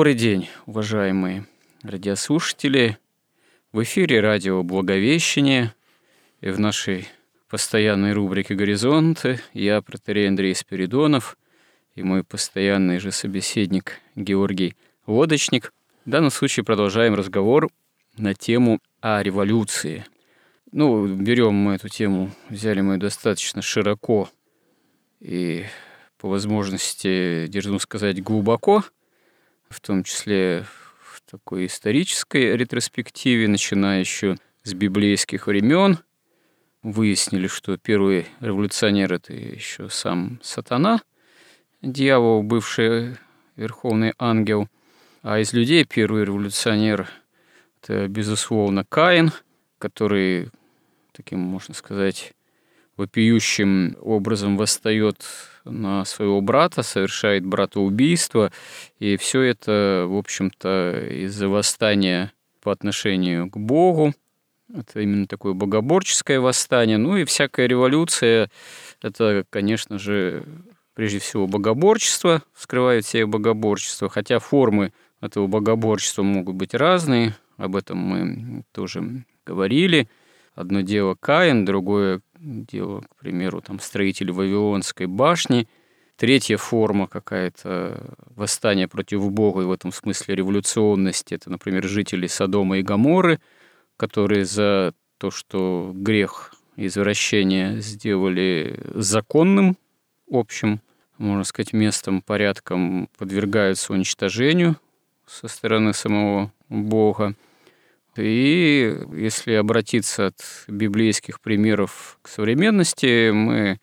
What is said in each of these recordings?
Добрый день, уважаемые радиослушатели. В эфире радио «Благовещение» и в нашей постоянной рубрике «Горизонты» я, протерей Андрей Спиридонов, и мой постоянный же собеседник Георгий Лодочник. В данном случае продолжаем разговор на тему о революции. Ну, берем мы эту тему, взяли мы достаточно широко и по возможности, дерзну сказать, глубоко – в том числе в такой исторической ретроспективе, начиная еще с библейских времен. Выяснили, что первый революционер – это еще сам сатана, дьявол, бывший верховный ангел. А из людей первый революционер – это, безусловно, Каин, который, таким, можно сказать, вопиющим образом восстает на своего брата, совершает братоубийство, и все это, в общем-то, из-за восстания по отношению к Богу. Это именно такое богоборческое восстание. Ну и всякая революция – это, конечно же, прежде всего богоборчество, скрывает себе богоборчество, хотя формы этого богоборчества могут быть разные, об этом мы тоже говорили. Одно дело Каин, другое дело, к примеру, там строители Вавилонской башни. Третья форма какая-то восстания против Бога, и в этом смысле революционности, это, например, жители Содома и Гаморы, которые за то, что грех извращения сделали законным, общим, можно сказать, местом, порядком, подвергаются уничтожению со стороны самого Бога. И если обратиться от библейских примеров к современности, мы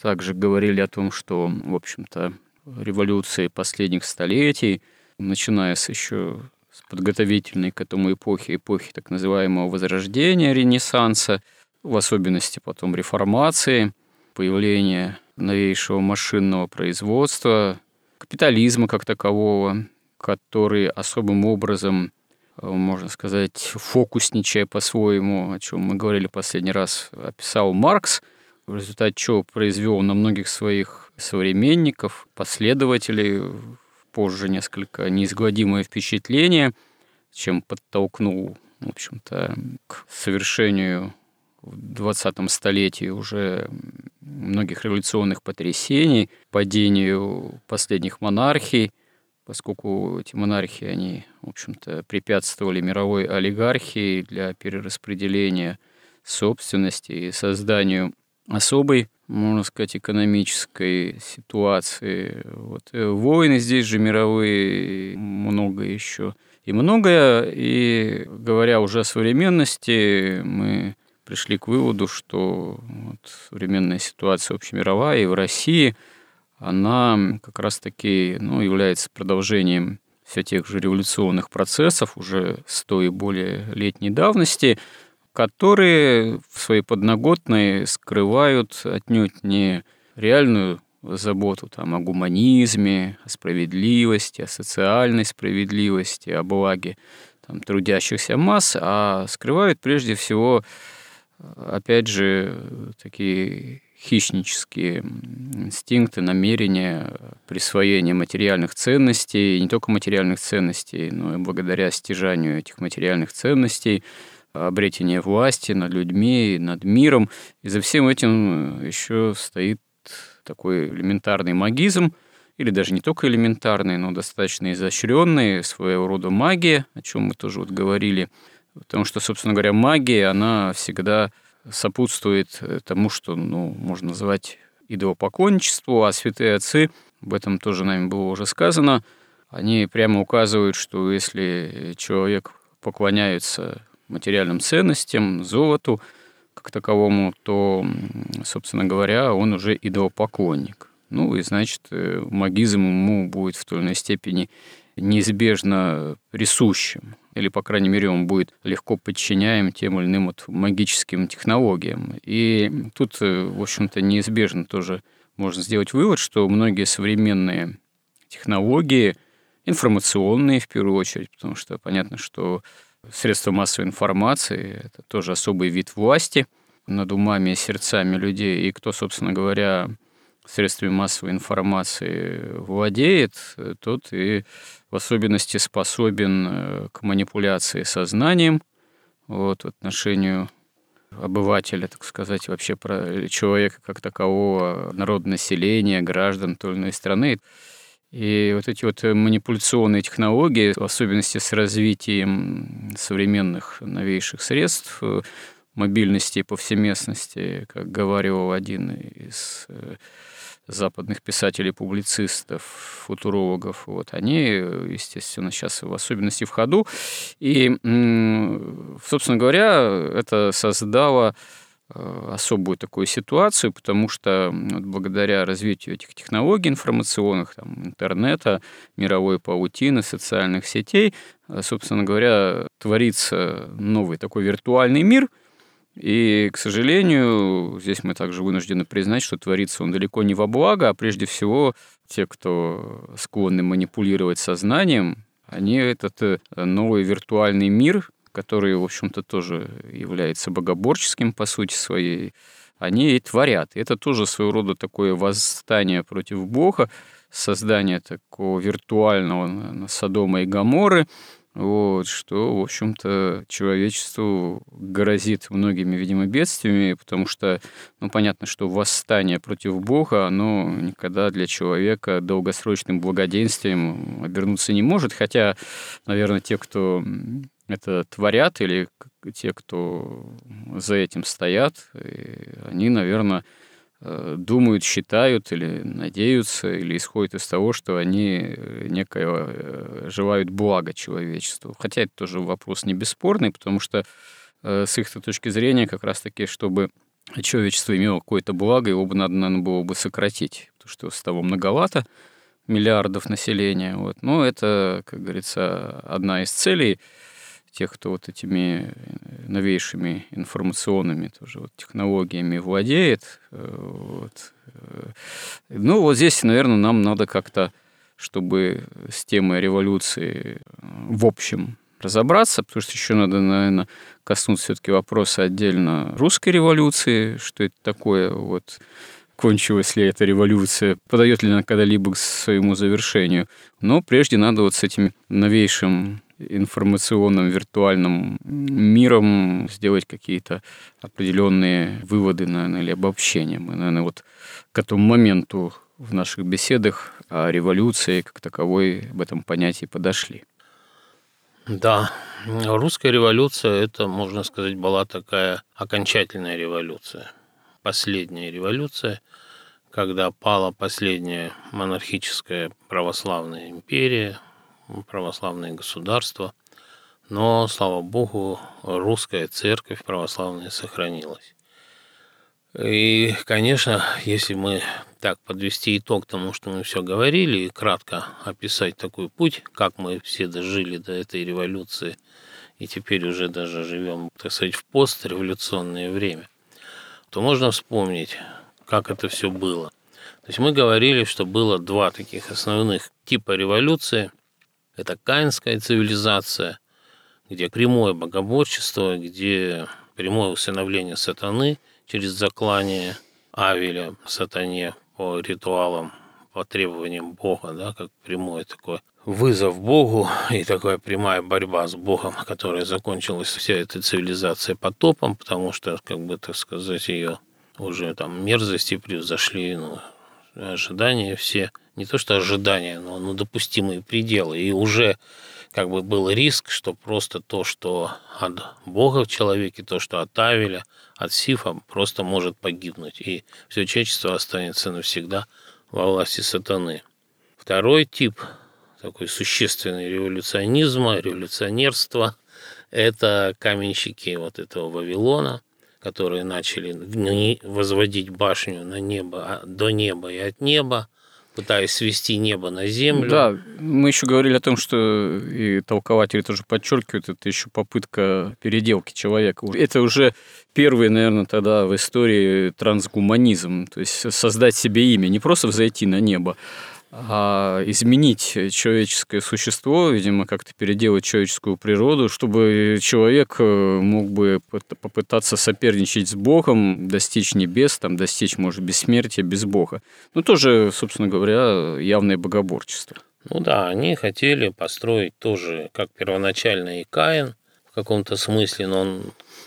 также говорили о том, что, в общем-то, революции последних столетий, начиная с еще с подготовительной к этому эпохи, эпохи так называемого Возрождения, Ренессанса, в особенности потом реформации, появления новейшего машинного производства, капитализма как такового, который особым образом можно сказать, фокусничая по-своему, о чем мы говорили последний раз, описал Маркс, в результате чего произвел на многих своих современников, последователей, позже несколько неизгладимое впечатление, чем подтолкнул, в общем-то, к совершению в 20 столетии уже многих революционных потрясений, падению последних монархий, поскольку эти монархии, они, в общем-то, препятствовали мировой олигархии для перераспределения собственности и созданию особой, можно сказать, экономической ситуации. Вот. Э, войны здесь же мировые, много еще и многое. И говоря уже о современности, мы пришли к выводу, что вот современная ситуация общемировая и в России – она как раз-таки ну, является продолжением все тех же революционных процессов уже с той более летней давности, которые в своей подноготной скрывают отнюдь не реальную заботу там, о гуманизме, о справедливости, о социальной справедливости, о благе там, трудящихся масс, а скрывают прежде всего, опять же, такие хищнические инстинкты, намерения присвоения материальных ценностей, не только материальных ценностей, но и благодаря стяжанию этих материальных ценностей, обретение власти над людьми, над миром. И за всем этим еще стоит такой элементарный магизм, или даже не только элементарный, но достаточно изощренный, своего рода магия, о чем мы тоже вот говорили. Потому что, собственно говоря, магия, она всегда сопутствует тому, что ну, можно называть идолопоклонничеству, а святые отцы, об этом тоже нами было уже сказано, они прямо указывают, что если человек поклоняется материальным ценностям, золоту как таковому, то, собственно говоря, он уже идолопоклонник. Ну и, значит, э, магизм ему будет в той или иной степени неизбежно присущим, или, по крайней мере, он будет легко подчиняем тем или иным вот магическим технологиям. И тут, э, в общем-то, неизбежно тоже можно сделать вывод, что многие современные технологии, информационные в первую очередь, потому что понятно, что средства массовой информации – это тоже особый вид власти над умами и сердцами людей, и кто, собственно говоря, средствами массовой информации владеет, тот и в особенности способен э, к манипуляции сознанием вот, в отношению обывателя, так сказать, вообще про человека как такового, народонаселения, граждан той или иной страны. И вот эти вот манипуляционные технологии, в особенности с развитием современных новейших средств, э, мобильности и повсеместности, как говорил один из э, западных писателей-публицистов, футурологов, вот, они, естественно, сейчас в особенности в ходу. И, собственно говоря, это создало э, особую такую ситуацию, потому что вот, благодаря развитию этих технологий информационных, там, интернета, мировой паутины, социальных сетей, э, собственно говоря, творится новый такой виртуальный мир – и, к сожалению, здесь мы также вынуждены признать, что творится он далеко не во благо, а прежде всего те, кто склонны манипулировать сознанием, они этот э, новый виртуальный мир, который, в общем-то, тоже является богоборческим по сути своей, они и творят. Это тоже своего рода такое восстание против Бога, создание такого виртуального Содома и Гаморы – вот, что, в общем-то, человечеству грозит многими, видимо, бедствиями, потому что, ну, понятно, что восстание против Бога, оно никогда для человека долгосрочным благоденствием обернуться не может, хотя, наверное, те, кто это творят, или те, кто за этим стоят, они, наверное, Э, думают, считают или надеются, или исходят из того, что они э, некое э, желают блага человечеству. Хотя это тоже вопрос не бесспорный, потому что с их точки зрения как раз-таки, чтобы человечество имело какое-то благо, его бы надо, наверное, было бы сократить, потому что с того многовато миллиардов населения. Вот. Но это, как говорится, одна из целей – тех, кто вот этими э, новейшими информационными тоже вот технологиями владеет. Э, вот. Э, ну, вот здесь, наверное, нам надо как-то, чтобы с темой революции в общем разобраться, потому что еще надо, наверное, коснуться все-таки вопроса отдельно русской революции, что это такое, вот кончилась ли эта революция, подает ли она когда-либо к своему завершению. Но прежде надо вот с этим новейшим информационным виртуальным миром сделать какие-то определенные выводы, наверное, или обобщения. Мы, наверное, вот к этому моменту в наших беседах о революции как таковой об этом понятии подошли. Да, русская революция, это, можно сказать, была такая окончательная революция, последняя революция, когда пала последняя монархическая православная империя, православное государство, но, слава богу, русская церковь православная сохранилась. И, конечно, если мы так подвести итог тому, что мы все говорили, и кратко описать такой путь, как мы все дожили до этой революции, и теперь уже даже живем, так сказать, в постреволюционное время, то можно вспомнить, как это все было. То есть мы говорили, что было два таких основных типа революции. Это каинская цивилизация, где прямое богоборчество, где прямое усыновление сатаны через заклание Авеля сатане по ритуалам, по требованиям Бога, да, как прямой такой вызов Богу и такая прямая борьба с Богом, которая закончилась вся эта цивилизация потопом, потому что, как бы так сказать, ее уже там мерзости превзошли, ну, ожидания все – не то что ожидания, но ну, допустимые пределы. И уже как бы был риск, что просто то, что от Бога в человеке, то, что от Авеля, от Сифа, просто может погибнуть. И все человечество останется навсегда во власти сатаны. Второй тип такой существенный революционизма, революционерства, это каменщики вот этого Вавилона, которые начали возводить башню на небо, а, до неба и от неба, пытаясь свести небо на землю. Да, мы еще говорили о том, что и толкователи тоже подчеркивают, это еще попытка переделки человека. Это уже первый, наверное, тогда в истории трансгуманизм, то есть создать себе имя, не просто взойти на небо, а изменить человеческое существо, видимо, как-то переделать человеческую природу, чтобы человек э, мог бы попытаться соперничать с Богом, достичь небес, там, достичь, может, бессмертия без Бога. Ну, тоже, собственно говоря, явное богоборчество. Ну да, они хотели построить тоже, как первоначально и Каин, в каком-то смысле, но он,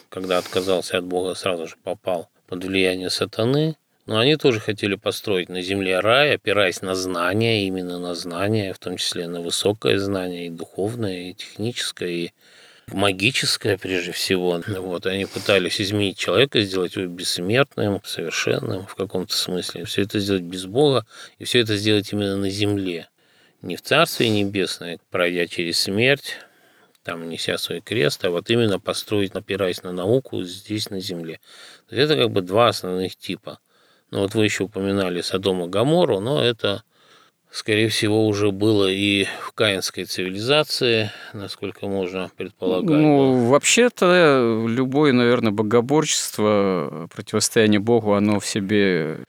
когда отказался от Бога, сразу же попал под влияние сатаны. Но они тоже хотели построить на земле рай, опираясь на знания, именно на знания, в том числе на высокое знание, и духовное, и техническое, и магическое прежде всего. Вот, они пытались изменить человека, сделать его бессмертным, совершенным в каком-то смысле. Все это сделать без Бога, и все это сделать именно на земле. Не в Царстве Небесное, пройдя через смерть, там неся свой крест, а вот именно построить, опираясь на науку здесь, на земле. То есть это как бы два основных типа – ну, вот вы еще упоминали Содом и Гамору, но это, скорее всего, уже было и в каинской цивилизации, насколько можно предполагать. Ну, вообще-то, любое, наверное, богоборчество, противостояние Богу, оно в себе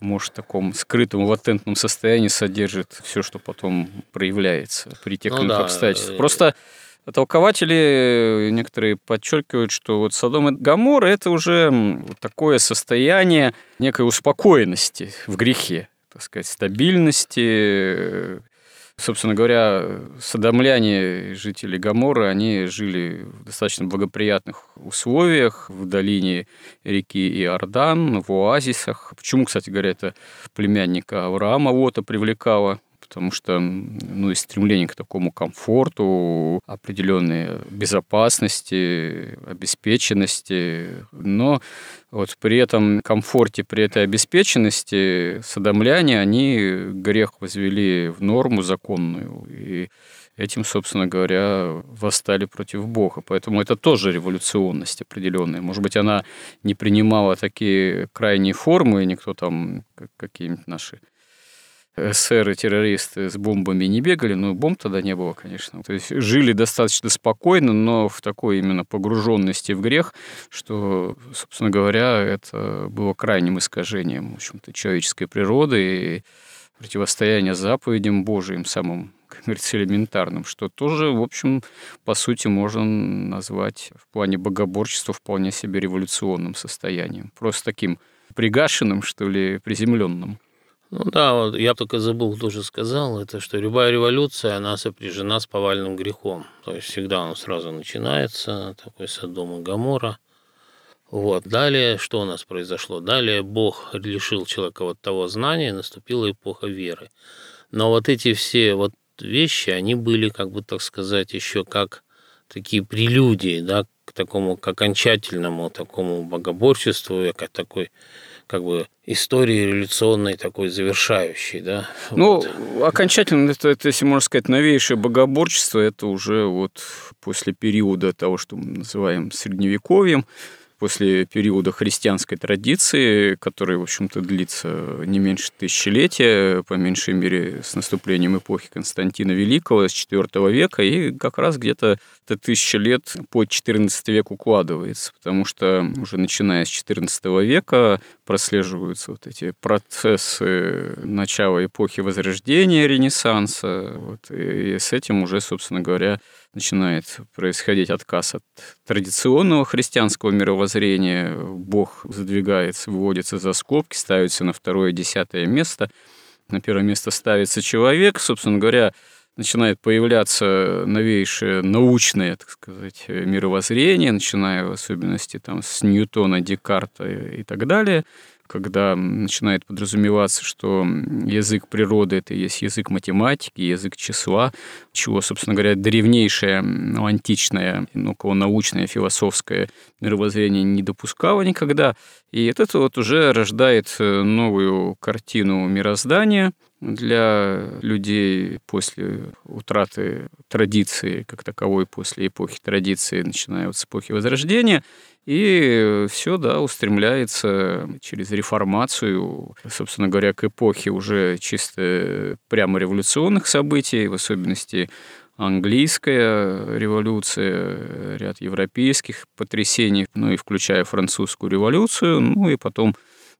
может, в таком скрытом, латентном состоянии содержит все, что потом проявляется при тех ну, или иных да. обстоятельствах. Просто Толкователи некоторые подчеркивают, что вот Содом и Гамор – это уже такое состояние некой успокоенности в грехе, так сказать, стабильности. Собственно говоря, садомляне, жители Гамора, они жили в достаточно благоприятных условиях в долине реки Иордан, в оазисах. Почему, кстати говоря, это племянника Авраама Лота привлекало потому что ну, и стремление к такому комфорту, определенной безопасности, обеспеченности, но вот при этом комфорте, при этой обеспеченности садомляне, они грех возвели в норму законную, и этим, собственно говоря, восстали против Бога. Поэтому это тоже революционность определенная. Может быть, она не принимала такие крайние формы, никто там, какие-нибудь наши эсеры-террористы с бомбами не бегали, но бомб тогда не было, конечно. То есть жили достаточно спокойно, но в такой именно погруженности в грех, что, собственно говоря, это было крайним искажением, в общем-то, человеческой природы и противостояние заповедям Божиим, самым, как говорится, элементарным, что тоже, в общем, по сути, можно назвать в плане богоборчества вполне себе революционным состоянием. Просто таким пригашенным, что ли, приземленным. Ну да, вот я только забыл, тоже сказал, это что любая революция, она сопряжена с повальным грехом. То есть всегда он сразу начинается, такой Содом и Гамора. Вот. Далее, что у нас произошло? Далее Бог лишил человека вот того знания, наступила эпоха веры. Но вот эти все вот вещи, они были, как бы так сказать, еще как такие прелюдии, да, к такому к окончательному такому богоборчеству, как такой как бы истории революционной такой завершающей, да. Ну, вот. окончательно, это, это, если можно сказать, новейшее богоборчество, это уже вот после периода того, что мы называем средневековьем, после периода христианской традиции, который, в общем-то, длится не меньше тысячелетия, по меньшей мере, с наступлением эпохи Константина Великого с IV века, и как раз где-то это тысяча лет под XIV век укладывается, потому что уже начиная с XIV века прослеживаются вот эти процессы начала эпохи Возрождения, Ренессанса, вот, и с этим уже, собственно говоря, начинает происходить отказ от традиционного христианского мировоззрения, Бог задвигается, выводится за скобки, ставится на второе, десятое место, на первое место ставится человек, собственно говоря, начинает появляться новейшее научное, так сказать, мировоззрение, начиная в особенности там, с Ньютона, Декарта и так далее – когда начинает подразумеваться, что язык природы – это есть язык математики, язык числа, чего, собственно говоря, древнейшее ну, античное, ну, научное, философское мировоззрение не допускало никогда. И это вот уже рождает э, новую картину мироздания, для людей после утраты традиции как таковой, после эпохи традиции, начиная вот с эпохи Возрождения. И все, да, устремляется через реформацию, собственно говоря, к эпохе уже чисто прямо революционных событий, в особенности английская революция, ряд европейских потрясений, ну и включая французскую революцию, ну и потом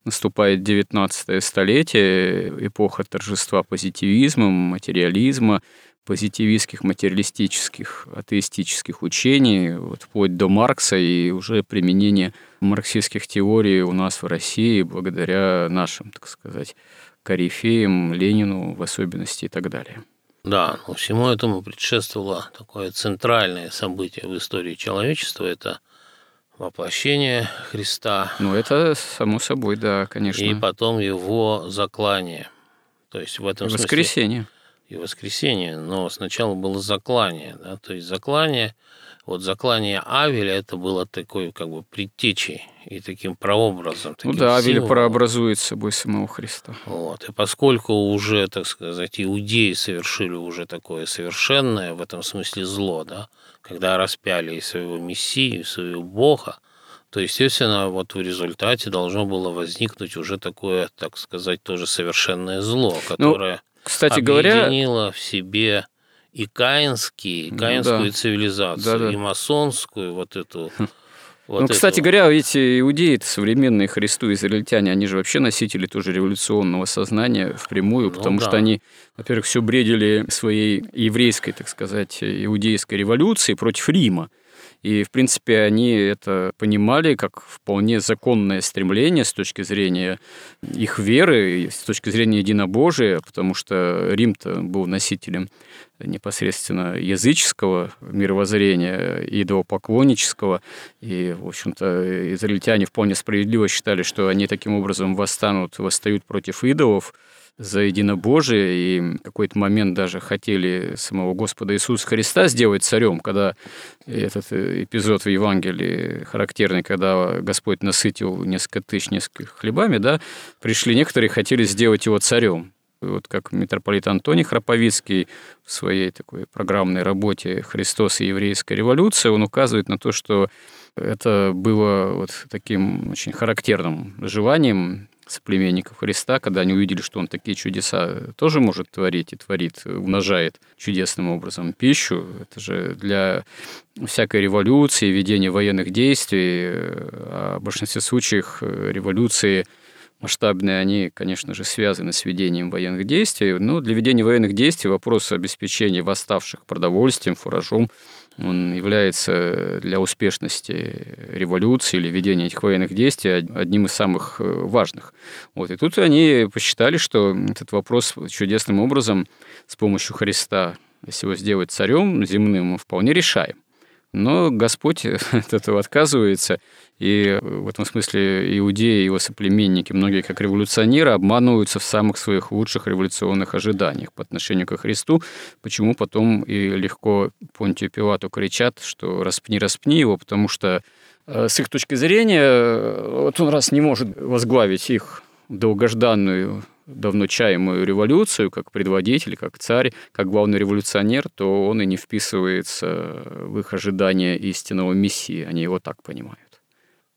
наступает 19 столетие, эпоха торжества позитивизма, материализма, позитивистских, материалистических, атеистических учений, вот, вплоть до Маркса и уже применение марксистских теорий у нас в России благодаря нашим, так сказать, корифеям, Ленину в особенности и так далее. Да, но всему этому предшествовало такое центральное событие в истории человечества – это воплощение Христа. Ну, это само собой, да, конечно. И потом его заклание. То есть в этом и смысле... Воскресенье. И воскресенье. Но сначала было заклание. Да? То есть заклание, вот заклание Авеля, это было такой как бы предтечей и таким прообразом. Таким ну да, Авель прообразует собой самого Христа. Вот. И поскольку уже, так сказать, иудеи совершили уже такое совершенное в этом смысле зло, да, когда распяли и своего Мессию, и своего Бога, то, естественно, вот в результате должно было возникнуть уже такое, так сказать, тоже совершенное зло, ну, которое ну, кстати объединило говоря... в себе и каинские, и ну каинскую да. цивилизацию, да, да. и масонскую вот эту хм. Вот ну, кстати говоря, эти иудеи, современные Христу, израильтяне, они же вообще носители тоже революционного сознания впрямую, ну, потому да. что они, во-первых, все бредили своей еврейской, так сказать, иудейской революции против Рима. И, в принципе, они это понимали как вполне законное стремление с точки зрения их веры, с точки зрения единобожия, потому что Рим-то был носителем непосредственно языческого мировоззрения, идолопоклоннического. И, в общем-то, израильтяне вполне справедливо считали, что они таким образом восстанут, восстают против идолов, за единобожие, и в какой-то момент даже хотели самого Господа Иисуса Христа сделать царем, когда этот эпизод в Евангелии характерный, когда Господь насытил несколько тысяч несколько хлебами, да, пришли некоторые хотели сделать его царем. Вот как митрополит Антоний Храповицкий в своей такой программной работе «Христос и еврейская революция», он указывает на то, что это было вот таким очень характерным желанием соплеменников Христа, когда они увидели, что он такие чудеса тоже может творить и творит, умножает чудесным образом пищу. Это же для всякой революции, ведения военных действий, а в большинстве случаев революции масштабные, они, конечно же, связаны с ведением военных действий. Но для ведения военных действий вопрос обеспечения восставших продовольствием, фуражом – он является для успешности революции или ведения этих военных действий одним из самых э, важных. Вот. И тут они посчитали, что этот вопрос чудесным образом с помощью Христа, если его сделать царем земным, вполне решаем. Но Господь от этого отказывается, и в этом смысле иудеи его соплеменники, многие как революционеры, обманываются в самых своих лучших революционных ожиданиях по отношению к Христу, почему потом и легко Понтию Пилату кричат, что «распни, распни его», потому что э, с их точки зрения, вот он раз не может возглавить их долгожданную давно чаемую революцию, как предводитель, как царь, как главный революционер, то он и не вписывается в их ожидания истинного мессии. Они его так понимают.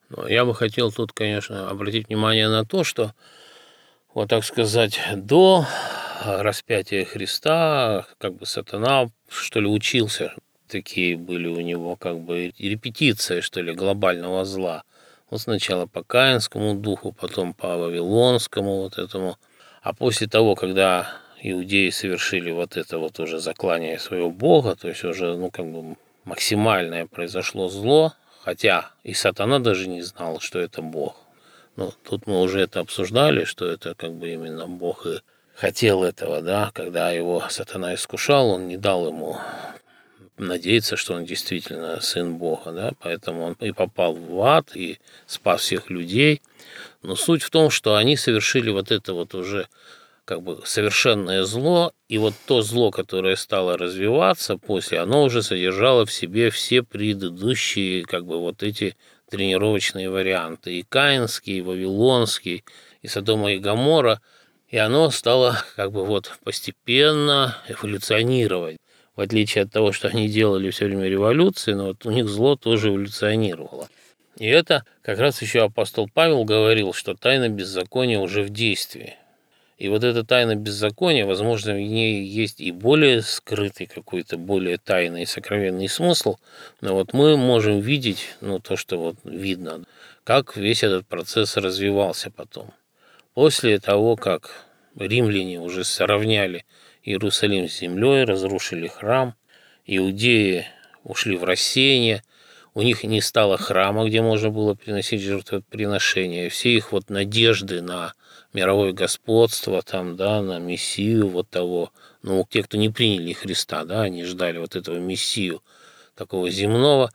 Но я бы хотел тут, конечно, обратить внимание на то, что, вот так сказать, до распятия Христа, как бы сатана, что ли, учился. Такие были у него как бы репетиции, что ли, глобального зла. Вот сначала по Каинскому духу, потом по Вавилонскому вот этому – а после того, когда иудеи совершили вот это вот уже заклание своего бога, то есть уже, ну, как бы максимальное произошло зло, хотя и сатана даже не знал, что это бог. Но тут мы уже это обсуждали, что это как бы именно бог и хотел этого, да, когда его сатана искушал, он не дал ему надеяться, что он действительно сын Бога, да, поэтому он и попал в ад, и спас всех людей. Но суть в том, что они совершили вот это вот уже как бы совершенное зло, и вот то зло, которое стало развиваться после, оно уже содержало в себе все предыдущие как бы вот эти тренировочные варианты, и Каинский, и Вавилонский, и Содома и Гамора, И оно стало как бы вот постепенно эволюционировать. В отличие от того, что они делали все время революции, но вот у них зло тоже эволюционировало. И это как раз еще апостол Павел говорил, что тайна беззакония уже в действии. И вот эта тайна беззакония, возможно, в ней есть и более скрытый какой-то, более тайный и сокровенный смысл, но вот мы можем видеть, ну, то, что вот видно, как весь этот процесс развивался потом. После того, как римляне уже сравняли Иерусалим с землей, разрушили храм, иудеи ушли в рассеяние, у них не стало храма, где можно было приносить жертвоприношения. Все их вот надежды на мировое господство, там, да, на Мессию вот того. Ну, те, кто не приняли Христа, да, они ждали вот этого Мессию такого земного.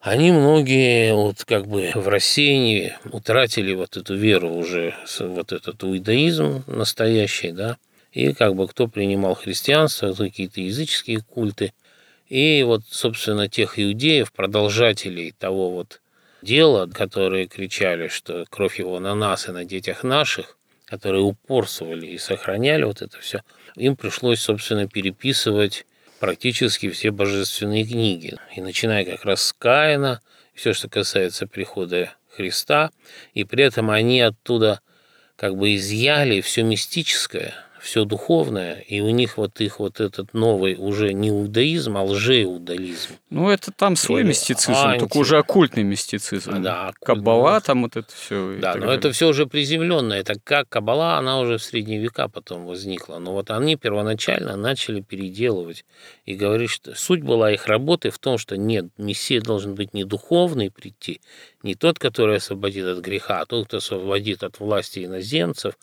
Они многие вот как бы в рассеянии утратили вот эту веру уже, вот этот иудаизм настоящий, да, и как бы кто принимал христианство, какие-то языческие культы. И вот, собственно, тех иудеев, продолжателей того вот дела, которые кричали, что кровь его на нас и на детях наших, которые упорствовали и сохраняли вот это все, им пришлось, собственно, переписывать практически все божественные книги. И начиная как раз с Каина, все, что касается прихода Христа, и при этом они оттуда как бы изъяли все мистическое – все духовное, и у них вот их вот этот новый уже не иудаизм, а лжеиудаизм. Ну, это там свой Или мистицизм, анти... только уже оккультный мистицизм. А, да, оккультный. Каббала там вот это все. Да, но далее. это все уже приземленное. Это как Каббала, она уже в средние века потом возникла. Но вот они первоначально начали переделывать и говорить, что суть была их работы в том, что нет, Мессия должен быть не духовный прийти, не тот, который освободит от греха, а тот, кто освободит от власти иноземцев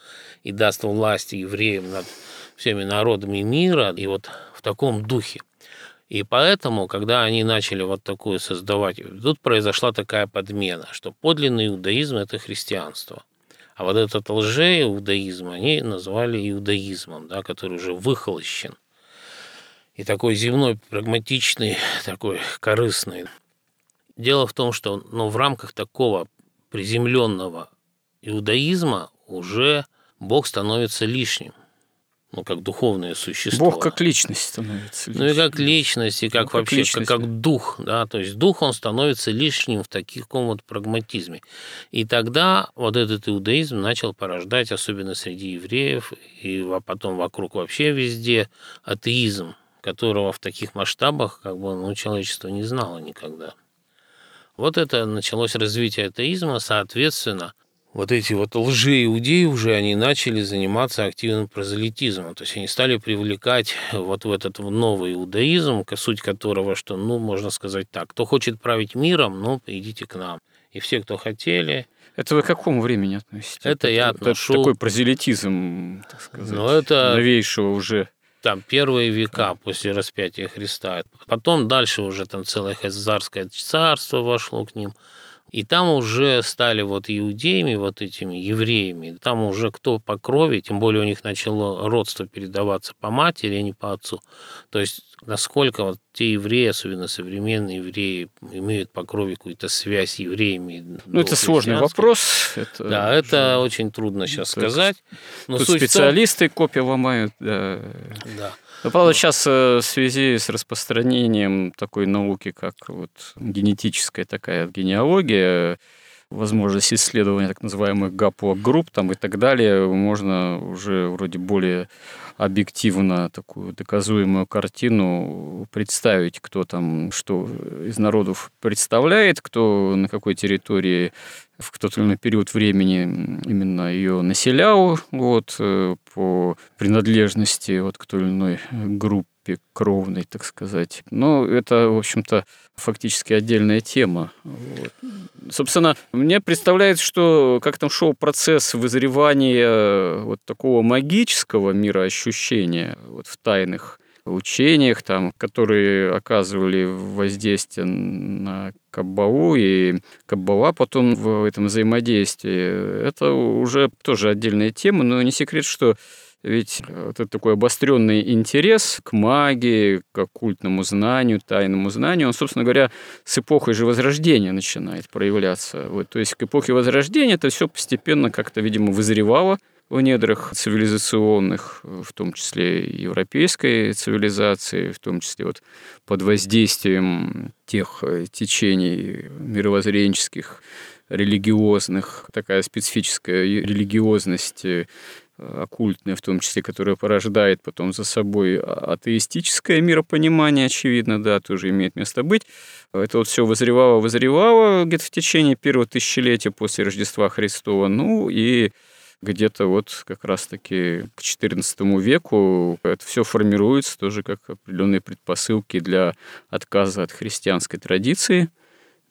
и даст власть евреям над всеми народами мира, и вот в таком духе. И поэтому, когда они начали вот такую создавать, тут произошла такая подмена, что подлинный иудаизм – это христианство. А вот этот лжеиудаизм они назвали иудаизмом, да, который уже выхолощен. И такой земной, прагматичный, такой корыстный. Дело в том, что ну, в рамках такого приземленного иудаизма уже Бог становится лишним ну, как духовное существо. Бог как личность становится лишним. Ну, и как личность, и как ну, вообще, как, как дух, да, то есть дух, он становится лишним в таком вот прагматизме. И тогда вот этот иудаизм начал порождать, особенно среди евреев, и потом вокруг вообще везде, атеизм, которого в таких масштабах как бы ну, человечество не знало никогда. Вот это началось развитие атеизма, соответственно, вот эти вот лжеиудеи уже, они начали заниматься активным прозелитизмом. То есть они стали привлекать вот в этот новый иудаизм, суть которого, что, ну, можно сказать так, кто хочет править миром, ну, идите к нам. И все, кто хотели, это вы к какому времени относите? Это, это я отношу... Это такой прозелитизм, так сказать, Но это... новейшего уже. Там первые века после распятия Христа. Потом дальше уже там целое хазарское царство вошло к ним. И там уже стали вот иудеями, вот этими евреями, там уже кто по крови, тем более у них начало родство передаваться по матери, а не по отцу. То есть насколько вот те евреи, особенно современные евреи, имеют по крови какую-то связь с евреями. Ну, это сложный вопрос. Это да, это очень трудно сейчас сказать. Но Тут специалисты том... копии ломают. Да. да. Но, правда, сейчас э, в связи с распространением такой науки, как вот генетическая такая генеалогия, возможность исследования так называемых гаплогрупп там и так далее, можно уже вроде более объективно такую доказуемую картину представить, кто там что из народов представляет, кто на какой территории в тот или иной период времени именно ее населял вот, э, по принадлежности вот, к той или иной группе кровной, так сказать. Но это, в общем-то, фактически отдельная тема. Вот. Собственно, мне представляется, что как там шел процесс вызревания вот такого магического мира ощущения вот в тайных учениях, там, которые оказывали воздействие на Каббалу, и Каббала потом в этом взаимодействии. Это уже тоже отдельная тема, но не секрет, что ведь это такой обостренный интерес к магии, к оккультному знанию, тайному знанию, он, собственно говоря, с эпохой же Возрождения начинает проявляться. Вот, то есть к эпохе Возрождения это все постепенно как-то, видимо, вызревало в недрах цивилизационных, в том числе европейской цивилизации, в том числе вот под воздействием тех э, течений мировоззренческих, религиозных, такая специфическая религиозность оккультная в том числе, которая порождает потом за собой атеистическое миропонимание, очевидно, да, тоже имеет место быть. Это вот все возревало, возревало где-то в течение первого тысячелетия после Рождества Христова. Ну и где-то вот как раз-таки к XIV веку это все формируется тоже как определенные предпосылки для отказа от христианской традиции –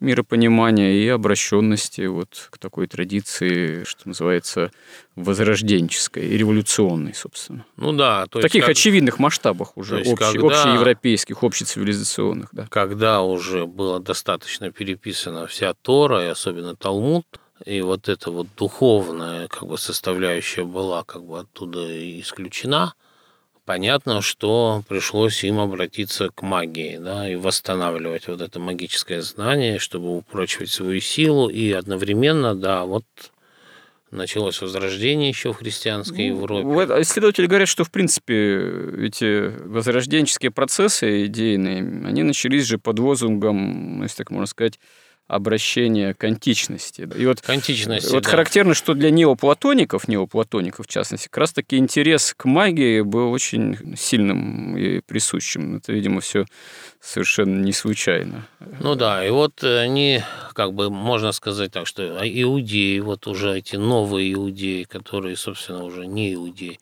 миропонимания и обращенности вот к такой традиции, что называется, возрожденческой и революционной, собственно. Ну да. То есть в таких как... очевидных масштабах уже, общ... когда... общеевропейских, общецивилизационных. Да. Когда уже было достаточно переписана вся Тора, и особенно Талмуд, и вот эта вот духовная как бы составляющая была как бы оттуда исключена, понятно, что пришлось им обратиться к магии, да, и восстанавливать вот это магическое знание, чтобы упрочивать свою силу, и одновременно, да, вот началось возрождение еще в христианской ну, Европе. Исследователи говорят, что, в принципе, эти возрожденческие процессы идейные, они начались же под лозунгом, если так можно сказать, обращение к античности. И вот, античности, вот да. характерно, что для неоплатоников, неоплатоников в частности, как раз-таки интерес к магии был очень сильным и присущим. Это, видимо, все совершенно не случайно. Ну да, и вот они, как бы, можно сказать так, что иудеи, вот уже эти новые иудеи, которые, собственно, уже не иудеи,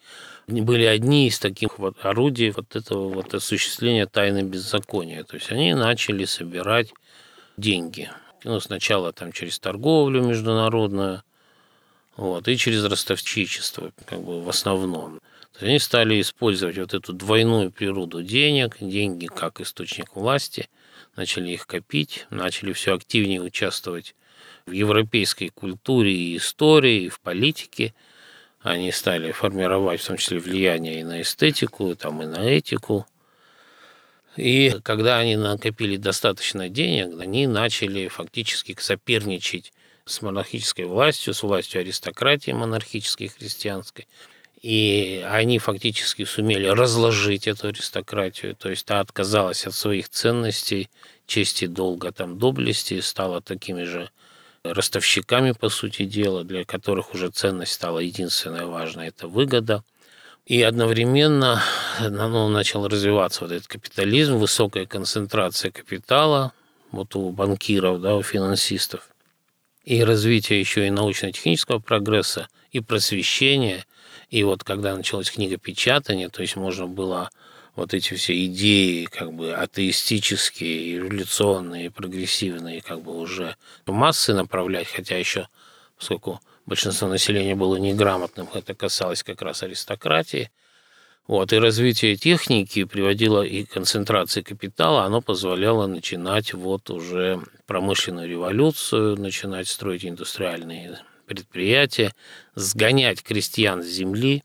были одни из таких вот орудий вот этого вот осуществления тайны беззакония. То есть они начали собирать деньги ну, сначала там через торговлю международную, вот, и через ростовчичество, как бы в основном. То есть они стали использовать вот эту двойную природу денег, деньги как источник власти, начали их копить, начали все активнее участвовать в европейской культуре и истории, и в политике. Они стали формировать в том числе влияние и на эстетику, там, и на этику. И когда они накопили достаточно денег, они начали фактически соперничать с монархической властью, с властью аристократии монархической христианской. И они фактически сумели разложить эту аристократию, то есть та отказалась от своих ценностей, чести, долга, там, доблести, стала такими же ростовщиками, по сути дела, для которых уже ценность стала единственная важная – это выгода – и одновременно ну, начал развиваться вот этот капитализм, высокая концентрация капитала вот у банкиров, да, у финансистов. И развитие еще и научно-технического прогресса, и просвещения. И вот когда началось книгопечатание, то есть можно было вот эти все идеи, как бы атеистические, революционные, прогрессивные, как бы уже массы направлять, хотя еще, поскольку большинство населения было неграмотным, это касалось как раз аристократии. Вот, и развитие техники приводило и к концентрации капитала, оно позволяло начинать вот уже промышленную революцию, начинать строить индустриальные предприятия, сгонять крестьян с земли,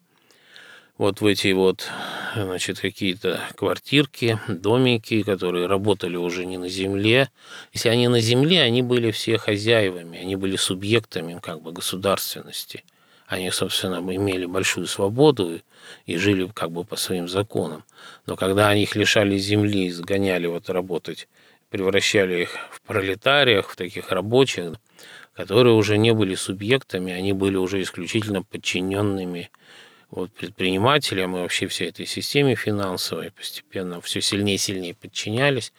вот в эти вот, значит, какие-то квартирки, домики, которые работали уже не на земле. Если они на земле, они были все хозяевами, они были субъектами как бы государственности. Они, собственно, имели большую свободу и жили как бы по своим законам. Но когда они их лишали земли, сгоняли вот работать, превращали их в пролетариях, в таких рабочих, которые уже не были субъектами, они были уже исключительно подчиненными вот предпринимателям и вообще всей этой системе финансовой постепенно все сильнее и сильнее подчинялись.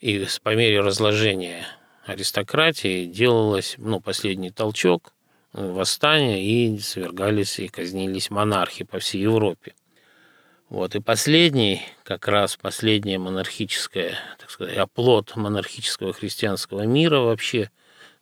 И по мере разложения аристократии делалось ну, последний толчок, э, восстания, и свергались и казнились монархи по всей Европе. Вот. И последний, как раз последнее монархическое, так сказать, оплот монархического христианского мира вообще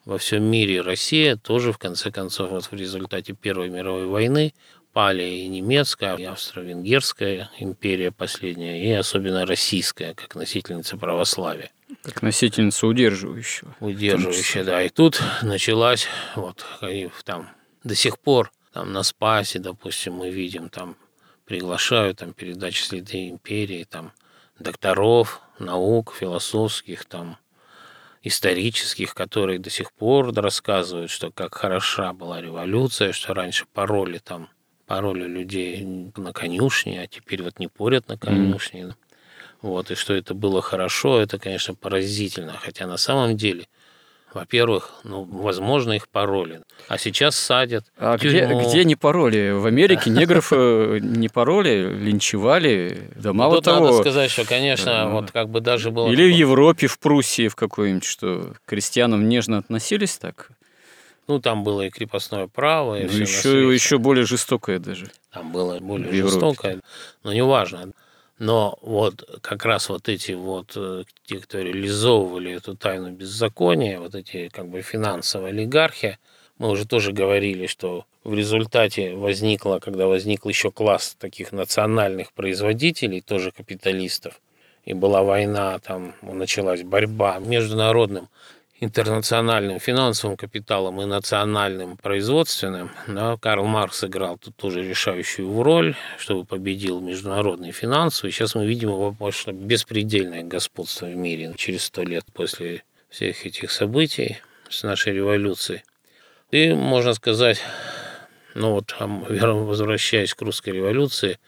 во всем мире Россия тоже, в конце концов, вот в результате Первой мировой войны пали и немецкая, и австро-венгерская империя последняя, и особенно российская, как носительница православия. Как носительница удерживающего. Удерживающая, да. И тут началась, вот, там до сих пор там на Спасе, допустим, мы видим, там приглашают там передачи следы империи, там докторов наук, философских, там исторических, которые до сих пор рассказывают, что как хороша была революция, что раньше пароли там пороли людей на конюшне, а теперь вот не порят на конюшне. Mm. Вот, и что это было хорошо, это, конечно, поразительно. Хотя на самом деле во-первых, ну, возможно, их пароли. А сейчас садят. А где, где не пароли? В Америке негров э, не пароли, линчевали. Да мало Тут того... надо сказать, что, конечно, вот как бы даже было... Или в Европе, в Пруссии в какой-нибудь, что к крестьянам нежно относились так. Ну, там было и крепостное право, и ну, все еще, еще более жестокое даже. Там было более жестокое, но неважно. Но вот как раз вот эти вот, э, те, кто реализовывали эту тайну беззакония, вот эти как бы финансовые олигархи, мы уже тоже говорили, что в результате возникло, когда возник еще класс таких национальных производителей, тоже капиталистов, и была война, там началась борьба международным интернациональным финансовым капиталом и национальным производственным, да, Карл Маркс играл тут тоже решающую роль, чтобы победил международный финансовый. Сейчас мы видим его просто беспредельное господство в мире через сто лет после всех этих событий с нашей революцией. И, можно сказать, ну вот, возвращаясь к русской революции,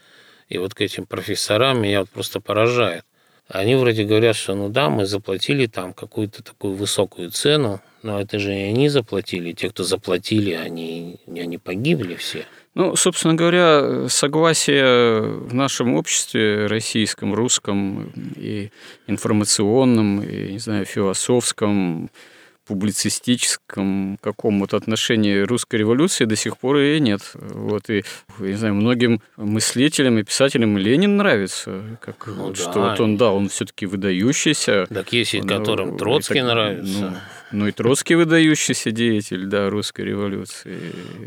и вот к этим профессорам, меня вот просто поражает – они вроде говорят, что ну да, мы заплатили там какую-то такую высокую цену, но это же не они заплатили, те, кто заплатили, они, они погибли все. Ну, собственно говоря, согласие в нашем обществе, российском, русском и информационном, и, не знаю, философском, публицистическом каком-то отношении русской революции до сих пор и нет. Вот, и, не знаю, многим мыслителям и писателям Ленин нравится, как ну, что да. вот он, да, он все-таки выдающийся. Так есть и которым Троцкий так, нравится. Ну, ну и Троцкий выдающийся деятель, да, русской революции.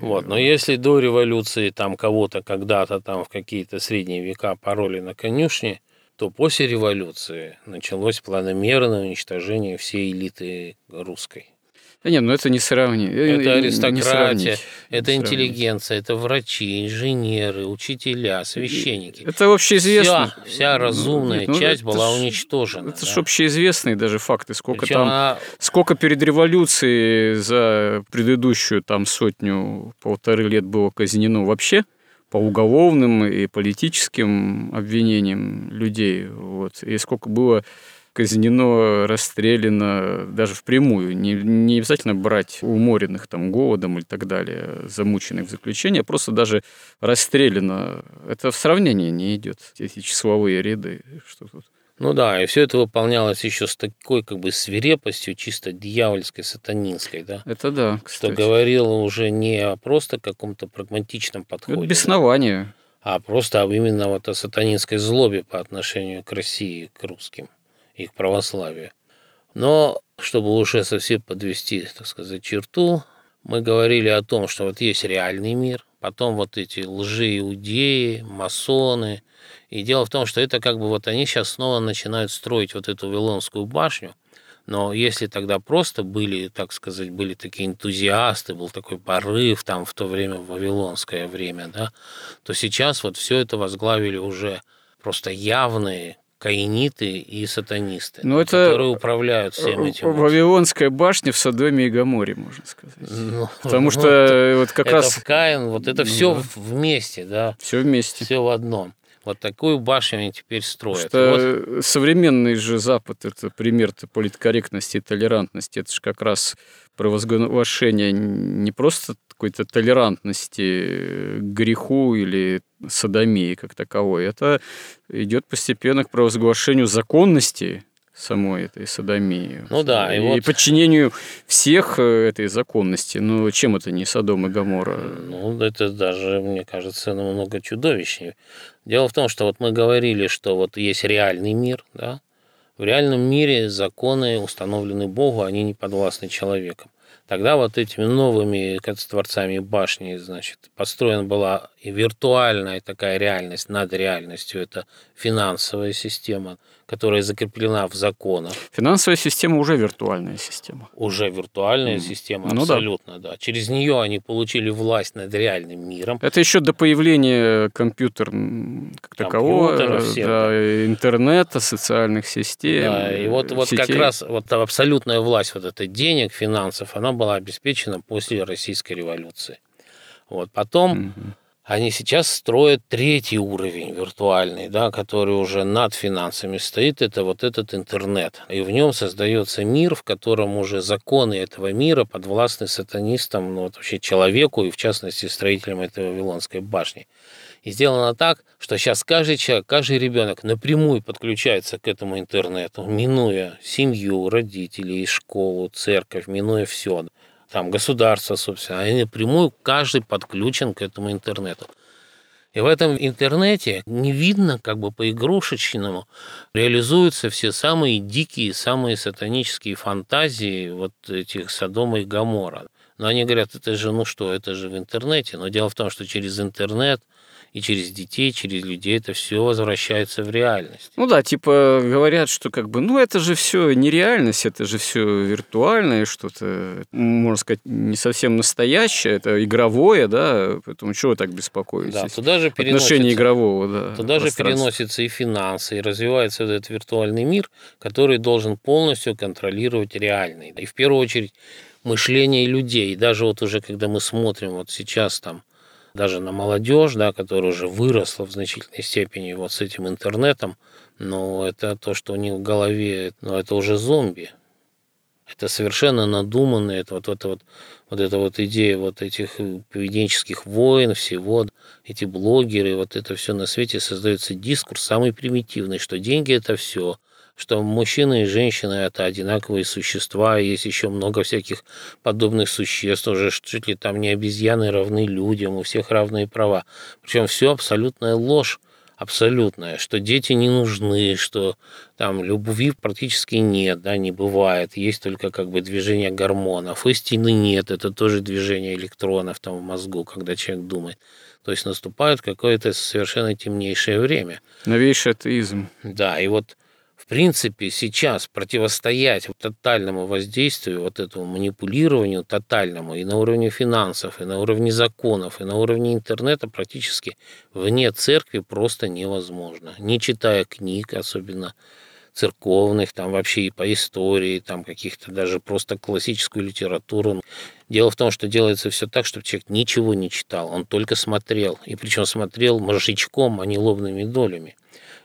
Вот, но если до революции там кого-то когда-то там в какие-то средние века пароли на конюшне, то после революции началось планомерное уничтожение всей элиты русской. Да нет, ну это не сравнить. Э, это аристократия, не это интеллигенция, это врачи, инженеры, учителя, священники. Это общеизвестно. Вся, вся разумная ну, часть была ж, уничтожена. Это да? же общеизвестные даже факты. Сколько Причем там, она... сколько перед революцией за предыдущую там сотню-полторы лет было казнено вообще по уголовным и политическим обвинениям людей. Вот. И сколько было казнено, расстреляно даже впрямую. Не, не обязательно брать уморенных там голодом или так далее, замученных в заключение, просто даже расстреляно. Это в сравнении не идет, эти числовые ряды. Что тут. Ну да, и все это выполнялось еще с такой как бы свирепостью, чисто дьявольской, сатанинской, да? Это да, кстати. Что говорило уже не о просто каком-то прагматичном подходе. Это беснование. Да, а просто именно вот о сатанинской злобе по отношению к России, к русским и к православию. Но чтобы уже совсем подвести, так сказать, черту, мы говорили о том, что вот есть реальный мир, потом вот эти лжи-иудеи, масоны, и дело в том, что это как бы вот они сейчас снова начинают строить вот эту Вавилонскую башню, но если тогда просто были, так сказать, были такие энтузиасты, был такой порыв там в то время, в вавилонское время, да, то сейчас вот все это возглавили уже просто явные каиниты и сатанисты, ну, это которые управляют всем этим. Вавилонская башня в Содоме и Гаморе, можно сказать. Ну, Потому ну, что вот как это раз... Каин, вот это все да. вместе, да. Все вместе. Все в одном. Вот такую башню они теперь строят. Что вот. современный же Запад – это пример политкорректности и толерантности. Это же как раз провозглашение не просто какой-то толерантности к греху или садомии как таковой. Это идет постепенно к провозглашению законности самой этой садомии. Ну да, и, и вот... подчинению всех э, этой законности. Ну, чем это не Содом и Гамора? Ну, это даже, мне кажется, намного чудовищнее. Дело в том, что вот мы говорили, что вот есть реальный мир, да, в реальном мире законы установлены Богу, они не подвластны человеком. Тогда вот этими новыми творцами башни, значит, построена была и виртуальная такая реальность над реальностью. Это финансовая система, которая закреплена в законах. Финансовая система уже виртуальная система. Уже виртуальная mm. система, ну, абсолютно, да. да. Через нее они получили власть над реальным миром. Это еще до появления компьютера как такового, да, да. интернета, социальных систем. Да, и вот, вот как раз вот абсолютная власть вот этой денег, финансов, она была обеспечена после Российской революции. Вот потом... Mm-hmm они сейчас строят третий уровень виртуальный, да, который уже над финансами стоит, это вот этот интернет. И в нем создается мир, в котором уже законы этого мира подвластны сатанистам, ну, вот вообще человеку, и в частности строителям этой Вавилонской башни. И сделано так, что сейчас каждый человек, каждый ребенок напрямую подключается к этому интернету, минуя семью, родителей, школу, церковь, минуя все там государство, собственно, они напрямую каждый подключен к этому интернету. И в этом интернете не видно, как бы по-игрушечному реализуются все самые дикие, самые сатанические фантазии вот этих Содома и Гамора. Но они говорят, это же, ну что, это же в интернете. Но дело в том, что через интернет – и через детей, через людей это все возвращается в реальность. Ну да, типа говорят, что как бы, ну это же все нереальность, это же все виртуальное, что-то, можно сказать, не совсем настоящее, это игровое, да, поэтому чего вы так беспокоитесь? Да, туда же переносится, Отношение игрового, да. Туда же переносятся и финансы, и развивается этот виртуальный мир, который должен полностью контролировать реальный. И в первую очередь мышление людей. Даже вот уже когда мы смотрим вот сейчас там даже на молодежь, да, которая уже выросла в значительной степени вот с этим интернетом, но это то, что у них в голове, ну, это уже зомби. Это совершенно надуманное, это вот, это вот, вот эта вот идея вот этих поведенческих войн, всего, эти блогеры, вот это все на свете создается дискурс самый примитивный, что деньги это все, что мужчина и женщина – это одинаковые существа, есть еще много всяких подобных существ, уже чуть ли там не обезьяны равны людям, у всех равные права. Причем все абсолютная ложь, абсолютная, что дети не нужны, что там любви практически нет, да, не бывает, есть только как бы движение гормонов, истины нет, это тоже движение электронов там в мозгу, когда человек думает. То есть наступает какое-то совершенно темнейшее время. Новейший атеизм. Да, и вот принципе, сейчас противостоять тотальному воздействию, вот этому манипулированию тотальному и на уровне финансов, и на уровне законов, и на уровне интернета практически вне церкви просто невозможно. Не читая книг, особенно церковных, там вообще и по истории, там каких-то даже просто классическую литературу. Дело в том, что делается все так, чтобы человек ничего не читал, он только смотрел, и причем смотрел моржечком, а не лобными долями.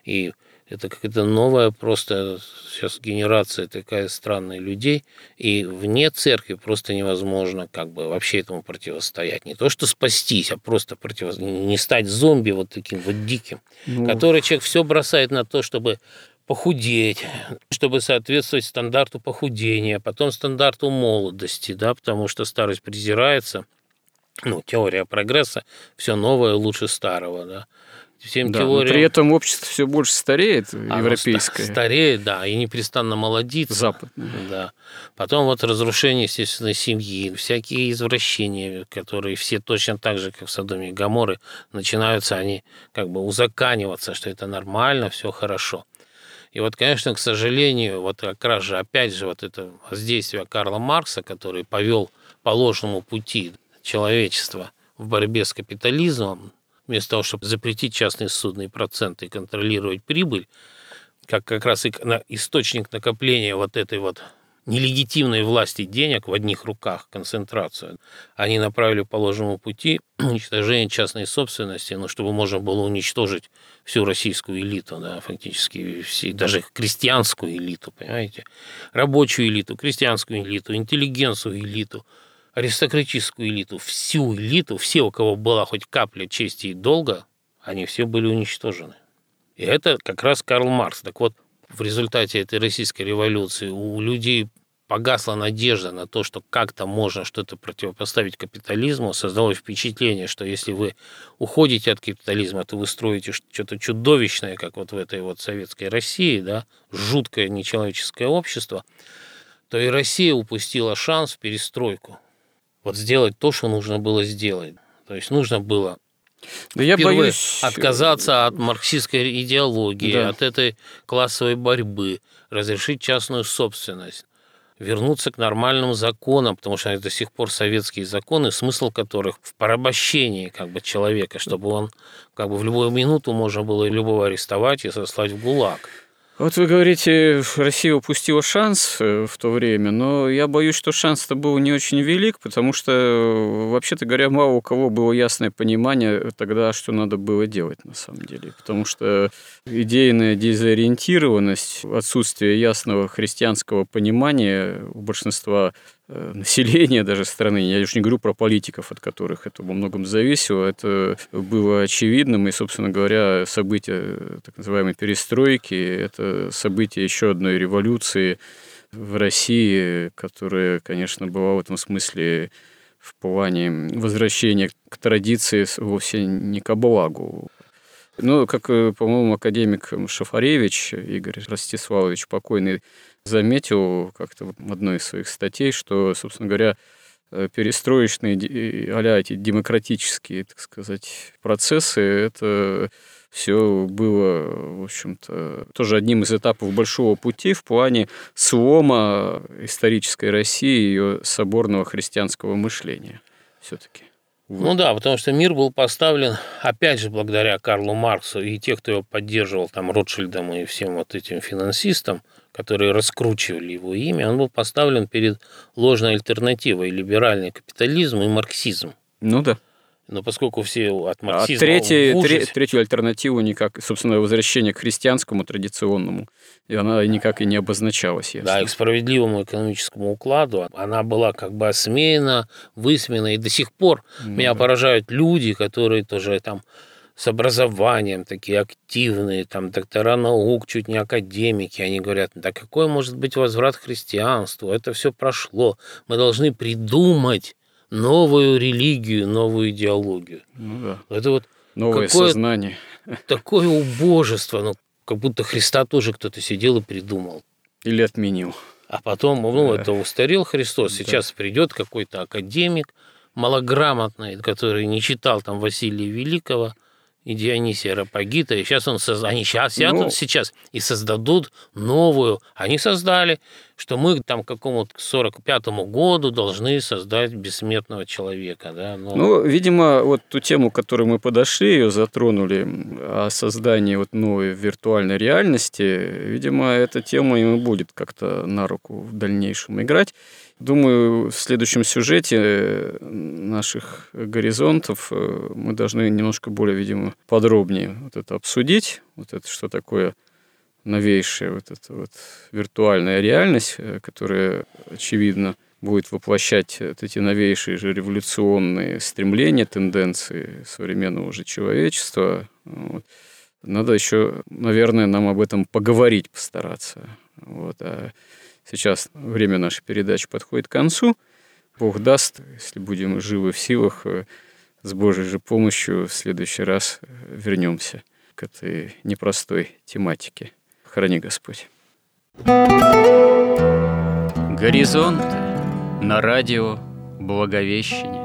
И это какая-то новая просто сейчас генерация такая странная людей, и вне церкви просто невозможно как бы вообще этому противостоять. Не то, что спастись, а просто противостоять, не стать зомби вот таким вот диким, ну... который человек все бросает на то, чтобы похудеть, чтобы соответствовать стандарту похудения, потом стандарту молодости, да, потому что старость презирается, ну, теория прогресса, все новое лучше старого, да всем да, теориям. при этом общество все больше стареет, Оно европейское. Стареет, да, и непрестанно молодится. Западное. Да. Потом вот разрушение, естественно, семьи, всякие извращения, которые все точно так же, как в Содоме и Гаморы, начинаются они как бы узаканиваться, что это нормально, все хорошо. И вот, конечно, к сожалению, вот как раз же опять же вот это воздействие Карла Маркса, который повел по ложному пути человечества в борьбе с капитализмом, вместо того, чтобы запретить частные судные проценты и контролировать прибыль, как как раз и источник накопления вот этой вот нелегитимной власти денег в одних руках, концентрацию, они направили по ложному пути уничтожение частной собственности, ну, чтобы можно было уничтожить всю российскую элиту, да, фактически, все, даже крестьянскую элиту, понимаете, рабочую элиту, крестьянскую элиту, интеллигенцию элиту – аристократическую элиту, всю элиту, все, у кого была хоть капля чести и долга, они все были уничтожены. И это как раз Карл Маркс. Так вот, в результате этой российской революции у людей погасла надежда на то, что как-то можно что-то противопоставить капитализму, создалось впечатление, что если вы уходите от капитализма, то вы строите что-то чудовищное, как вот в этой вот советской России, да, жуткое нечеловеческое общество, то и Россия упустила шанс в перестройку вот сделать то, что нужно было сделать. То есть нужно было да я боюсь отказаться от марксистской идеологии, да. от этой классовой борьбы, разрешить частную собственность, вернуться к нормальным законам, потому что это до сих пор советские законы, смысл которых в порабощении как бы человека, чтобы он как бы в любую минуту можно было любого арестовать и сослать в ГУЛАГ. Вот вы говорите, Россия упустила шанс э, в то время, но я боюсь, что шанс-то был не очень велик, потому что, э, вообще-то говоря, мало у кого было ясное понимание тогда, что надо было делать на самом деле. Потому что идейная дезориентированность, отсутствие ясного христианского понимания у большинства населения даже страны, я уж не говорю про политиков, от которых это во многом зависело, это было очевидным, и, собственно говоря, события так называемой перестройки, это событие еще одной революции в России, которая, конечно, была в этом смысле в плане возвращения к традиции вовсе не к благу. Ну, как, э, по-моему, академик Шафаревич Игорь Ростиславович, покойный, заметил как-то в одной из своих статей, что, собственно говоря, э, перестроечные а эти демократические, так сказать, процессы, это все было, в общем-то, тоже одним из этапов большого пути в плане слома исторической России и ее соборного христианского мышления все-таки. Вот. Ну да, потому что мир был поставлен, опять же, благодаря Карлу Марксу и тех, кто его поддерживал, там, Ротшильдом и всем вот этим финансистам, которые раскручивали его имя, он был поставлен перед ложной альтернативой либеральный капитализм и марксизм. Ну да. Но поскольку все от а марксизма... А третий, ужасе... третью альтернативу никак, собственно, возвращение к христианскому традиционному, и она никак и не обозначалась. Ясно. Да, и к справедливому экономическому укладу она была как бы осмеяна, высмеяна, и до сих пор ну, меня да. поражают люди, которые тоже там с образованием, такие активные, там, доктора наук, чуть не академики, они говорят, да какой может быть возврат к христианству, это все прошло, мы должны придумать новую религию, новую идеологию. Ну да. Это вот новое сознание. Такое убожество, ну, как будто Христа тоже кто-то сидел и придумал. Или отменил. А потом, ну, да. это устарел Христос, сейчас да. придет какой-то академик малограмотный, который не читал там Василия Великого, и Дионисия Рапагита, и сейчас он соз... они сейчас сядут ну, сейчас и создадут новую. Они создали, что мы там к какому-то 45-му году должны создать бессмертного человека. Да? Но... Ну, видимо, вот ту тему, к которой мы подошли, ее затронули, о создании вот новой виртуальной реальности, видимо, эта тема ему будет как-то на руку в дальнейшем играть. Думаю, в следующем сюжете э, наших горизонтов э, мы должны немножко более, видимо, подробнее вот это обсудить, вот это что такое новейшая вот эта вот виртуальная реальность, э, которая, очевидно, будет воплощать вот эти новейшие же революционные стремления, тенденции современного уже человечества. Вот. Надо еще, наверное, нам об этом поговорить, постараться. Вот. А Сейчас время нашей передачи подходит к концу. Бог даст, если будем живы в силах, э, с Божьей же помощью в следующий раз э, вернемся к этой непростой тематике. Храни Господь. Горизонт на радио Благовещение.